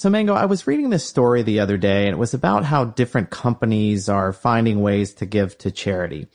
So, Mango, I was reading this story the other day, and it was about how different companies are finding ways to give to charity.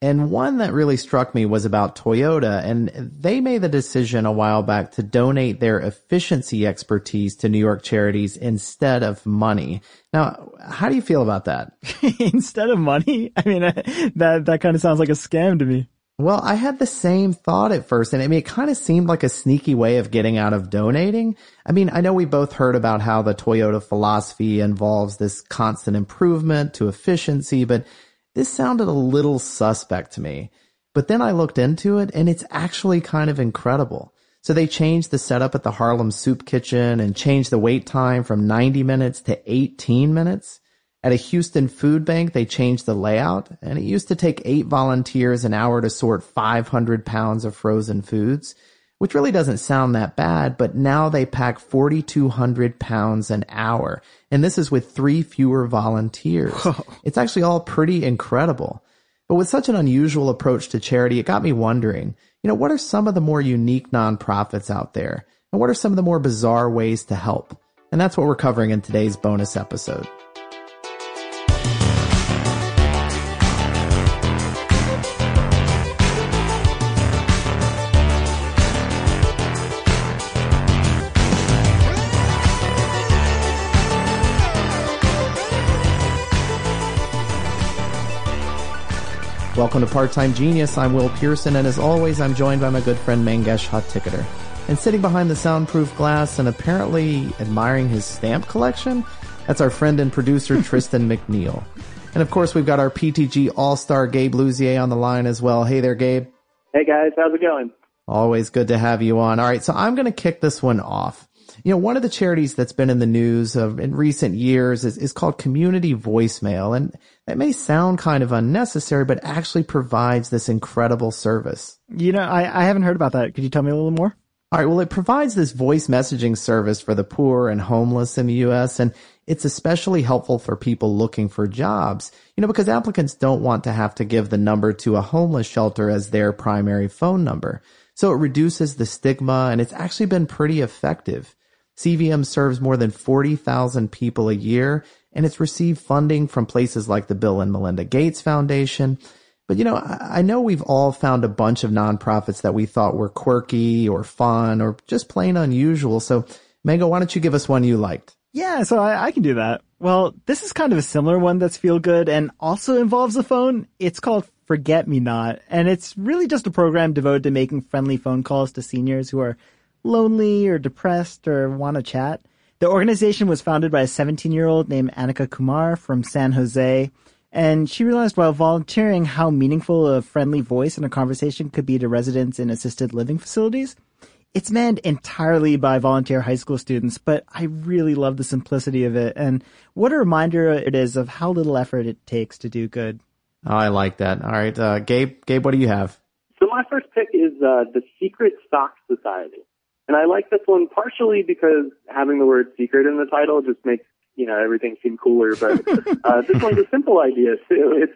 And one that really struck me was about Toyota, and they made the decision a while back to donate their efficiency expertise to New York charities instead of money. Now, how do you feel about that? instead of money? I mean, that that kind of sounds like a scam to me. Well, I had the same thought at first, and I mean, it kind of seemed like a sneaky way of getting out of donating. I mean, I know we both heard about how the Toyota philosophy involves this constant improvement to efficiency, but this sounded a little suspect to me. But then I looked into it, and it's actually kind of incredible. So they changed the setup at the Harlem Soup Kitchen and changed the wait time from 90 minutes to 18 minutes. At a Houston food bank, they changed the layout, and it used to take eight volunteers an hour to sort 500 pounds of frozen foods, which really doesn't sound that bad, but now they pack 4,200 pounds an hour. And this is with three fewer volunteers. Whoa. It's actually all pretty incredible. But with such an unusual approach to charity, it got me wondering, you know, what are some of the more unique nonprofits out there? And what are some of the more bizarre ways to help? And that's what we're covering in today's bonus episode. Welcome to Part-Time Genius. I'm Will Pearson, and as always, I'm joined by my good friend Mangesh Hattikudur. And sitting behind the soundproof glass and apparently admiring his stamp collection, that's our friend and producer Tristan McNeil. And of course, we've got our PTG All-Star Gabe Luzier on the line as well. Hey there, Gabe. Hey guys, how's it going? Always good to have you on. All right, so I'm going to kick this one off. You know, one of the charities that's been in the news of, in recent years is, is called Community Voicemail. And that may sound kind of unnecessary, but actually provides this incredible service. You know, I, I haven't heard about that. Could you tell me a little more? All right. Well, it provides this voice messaging service for the poor and homeless in the U.S. and it's especially helpful for people looking for jobs, you know, because applicants don't want to have to give the number to a homeless shelter as their primary phone number. So it reduces the stigma and it's actually been pretty effective. CVM serves more than 40,000 people a year, and it's received funding from places like the Bill and Melinda Gates Foundation. But you know, I know we've all found a bunch of nonprofits that we thought were quirky or fun or just plain unusual. So, Mango, why don't you give us one you liked? Yeah, so I, I can do that. Well, this is kind of a similar one that's feel good and also involves a phone. It's called Forget Me Not, and it's really just a program devoted to making friendly phone calls to seniors who are lonely or depressed or want to chat. The organization was founded by a 17 year old named Annika Kumar from San Jose. And she realized while volunteering how meaningful a friendly voice in a conversation could be to residents in assisted living facilities. It's manned entirely by volunteer high school students, but I really love the simplicity of it and what a reminder it is of how little effort it takes to do good. Oh, I like that. All right, uh, Gabe. Gabe, what do you have? So my first pick is uh, the Secret Sock Society, and I like this one partially because having the word "secret" in the title just makes you know everything seem cooler. But uh, this one's a simple idea too. It's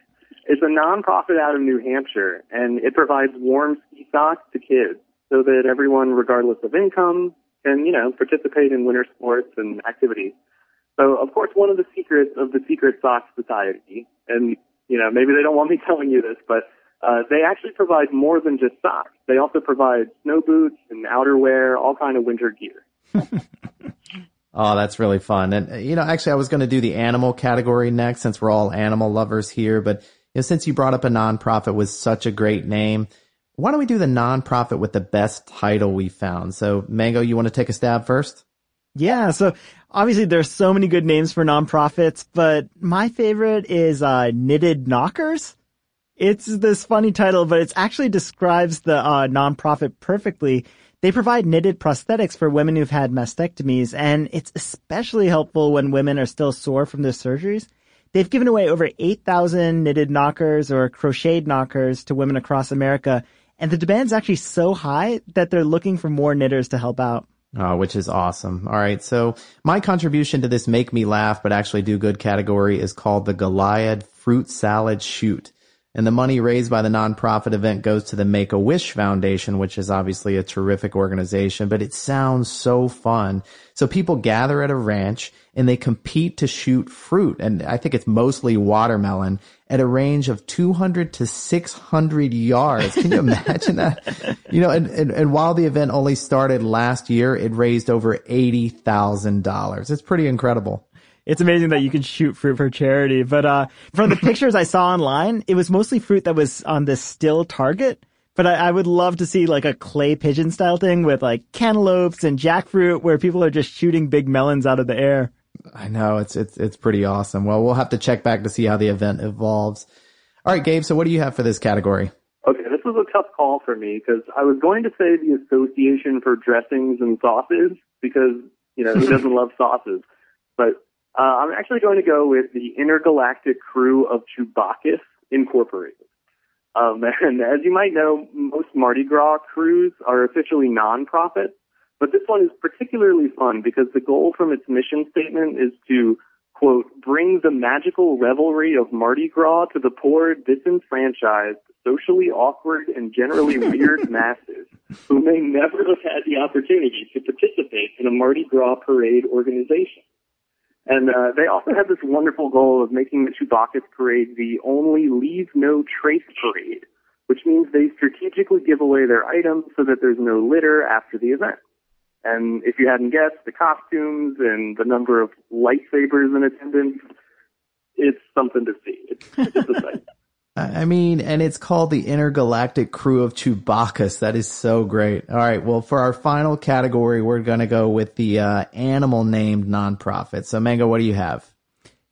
it's a nonprofit out of New Hampshire, and it provides warm ski socks to kids so that everyone, regardless of income, can you know participate in winter sports and activities. So, of course, one of the secrets of the Secret Sock Society, and you know maybe they don't want me telling you this, but uh, they actually provide more than just socks. They also provide snow boots and outerwear, all kind of winter gear. Oh, that's really fun. And, you know, actually, I was going to do the animal category next since we're all animal lovers here. But you know, since you brought up a nonprofit with such a great name, why don't we do the nonprofit with the best title we found? So, Mango, you want to take a stab first? Yeah. So obviously there's so many good names for nonprofits, but my favorite is, uh, Knitted Knockers. It's this funny title, but it actually describes the, uh, nonprofit perfectly. They provide knitted prosthetics for women who've had mastectomies, and it's especially helpful when women are still sore from their surgeries. They've given away over 8,000 knitted knockers or crocheted knockers to women across America, and the demand's actually so high that they're looking for more knitters to help out. Oh, which is awesome. All right. So my contribution to this make me laugh, but actually do good category is called the Goliad Fruit Salad Shoot. And the money raised by the nonprofit event goes to the Make a Wish Foundation, which is obviously a terrific organization, but it sounds so fun. So people gather at a ranch and they compete to shoot fruit. And I think it's mostly watermelon at a range of 200 to 600 yards. Can you imagine that? You know, and, and, and while the event only started last year, it raised over $80,000. It's pretty incredible it's amazing that you can shoot fruit for charity. But uh, from the pictures I saw online, it was mostly fruit that was on this still target. But I, I, would love to see like a clay pigeon style thing with like cantaloupes and jackfruit where people are just shooting big melons out of the air. I know it's it's it's pretty awesome. Well, we'll have to check back to see how the event evolves. All right, Gabe. So what do you have for this category? Okay, this was a tough call for me because I was going to say the Association for Dressings and Sauces because you know who doesn't love sauces, but uh, I'm actually going to go with the Intergalactic Crew of Chewbacca Incorporated. Um, and as you might know, most Mardi Gras crews are officially non-profit, but this one is particularly fun because the goal from its mission statement is to, quote, bring the magical revelry of Mardi Gras to the poor, disenfranchised, socially awkward, and generally weird masses who may never have had the opportunity to participate in a Mardi Gras parade organization. And uh, they also have this wonderful goal of making the Chewbacca parade the only leave no trace parade, which means they strategically give away their items so that there's no litter after the event. And if you hadn't guessed, the costumes and the number of lightsabers in attendance, it's something to see. It's, it's a sight. I mean, and it's called the Intergalactic Crew of Chewbacchus. That is so great. All right. Well, for our final category, we're going to go with the uh, animal named nonprofit. So, Mango, what do you have?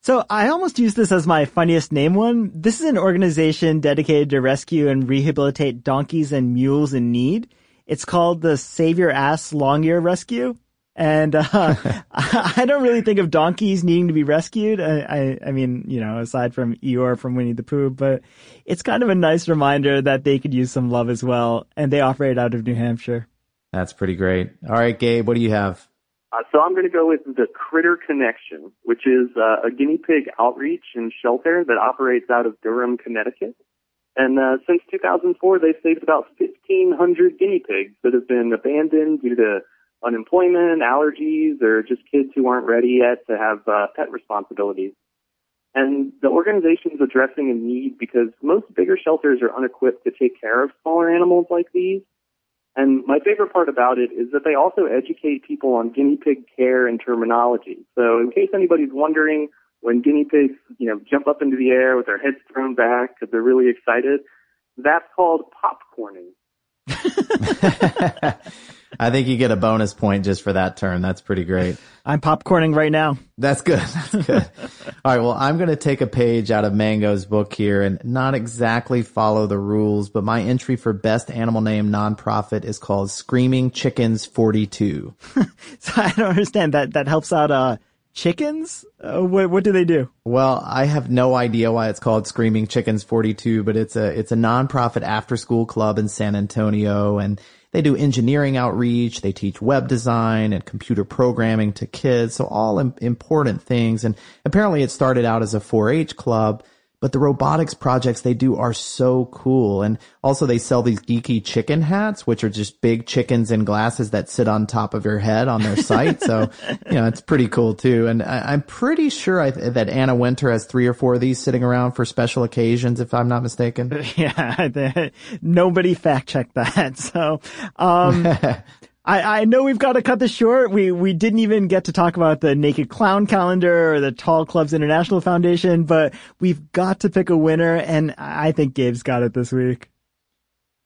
So I almost use this as my funniest name one. This is an organization dedicated to rescue and rehabilitate donkeys and mules in need. It's called the Save Your Ass Long Ear Rescue. And, uh, I don't really think of donkeys needing to be rescued. I, I, I, mean, you know, aside from Eeyore from Winnie the Pooh, but it's kind of a nice reminder that they could use some love as well. And they operate out of New Hampshire. That's pretty great. All right, Gabe, what do you have? Uh, so I'm going to go with the Critter Connection, which is uh, a guinea pig outreach and shelter that operates out of Durham, Connecticut. And uh, since 2004, they've saved about 1,500 guinea pigs that have been abandoned due to unemployment, allergies, or just kids who aren't ready yet to have uh, pet responsibilities. And the organization is addressing a need because most bigger shelters are unequipped to take care of smaller animals like these. And my favorite part about it is that they also educate people on guinea pig care and terminology. So in case anybody's wondering, when guinea pigs, you know, jump up into the air with their heads thrown back because they're really excited, that's called popcorning. I think you get a bonus point just for that turn. That's pretty great. I'm popcorning right now. That's good. That's good. All right. Well, I'm going to take a page out of Mango's book here and not exactly follow the rules, but my entry for best animal name nonprofit is called Screaming Chickens 42. so I don't understand that. That helps out, uh, chickens? Uh, what, what do they do? Well, I have no idea why it's called Screaming Chickens 42, but it's a, it's a nonprofit after school club in San Antonio and they do engineering outreach. They teach web design and computer programming to kids. So all important things. And apparently it started out as a 4-H club but the robotics projects they do are so cool. And also they sell these geeky chicken hats, which are just big chickens in glasses that sit on top of your head on their site. so, you know, it's pretty cool too. And I, am pretty sure I, that Anna Wintour has three or four of these sitting around for special occasions, if I'm not mistaken. Yeah, nobody fact checked that. So, um, I, I know we've got to cut this short. We we didn't even get to talk about the Naked Clown Calendar or the Tall Clubs International Foundation, but we've got to pick a winner, and I think Gabe's got it this week.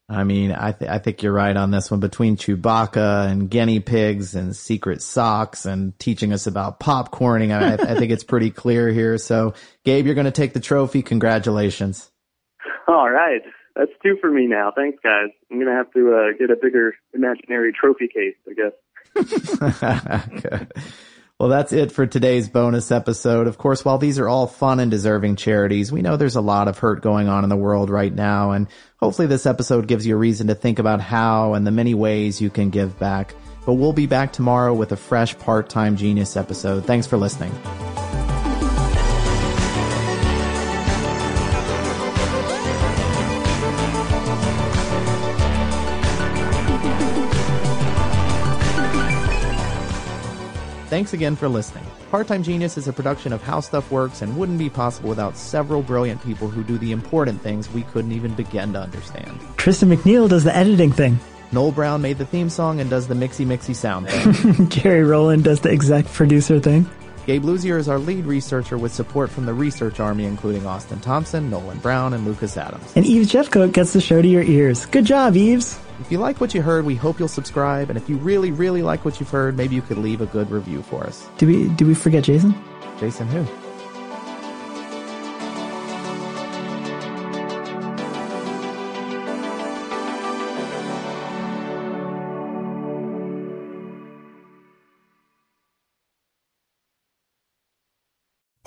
I mean, I th- I think you're right on this one. Between Chewbacca and guinea pigs and secret socks and teaching us about popcorning, I, I think it's pretty clear here. So, Gabe, you're going to take the trophy. Congratulations. All right that's two for me now. Thanks, guys. I'm gonna have to uh, get a bigger imaginary trophy case, I guess. Well, that's it for today's bonus episode. Of course, while these are all fun and deserving charities, we know there's a lot of hurt going on in the world right now, and hopefully this episode gives you a reason to think about how and the many ways you can give back. But we'll be back tomorrow with a fresh part-time genius episode. Thanks for listening. Thanks again for listening. Part-Time Genius is a production of How Stuff Works and wouldn't be possible without several brilliant people who do the important things we couldn't even begin to understand. Tristan McNeil does the editing thing. Noel Brown made the theme song and does the mixy mixy sound thing. Jerry Rowland does the exec producer thing. Gabe Luzier is our lead researcher with support from the research army, including Austin Thompson, Nolan Brown, and Lucas Adams. And Eves Jeffcoat gets the show to your ears. Good job, Eves! If you like what you heard, we hope you'll subscribe. And if you really, really like what you've heard, maybe you could leave a good review for us. Do we, do we forget Jason? Jason who?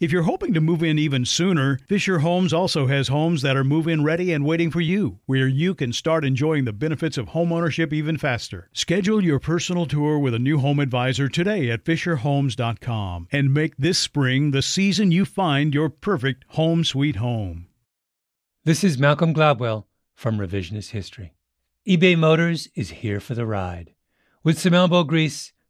If you're hoping to move in even sooner, Fisher Homes also has homes that are move in ready and waiting for you, where you can start enjoying the benefits of homeownership even faster. Schedule your personal tour with a new home advisor today at FisherHomes.com and make this spring the season you find your perfect home sweet home. This is Malcolm Gladwell from Revisionist History. eBay Motors is here for the ride. With some elbow grease,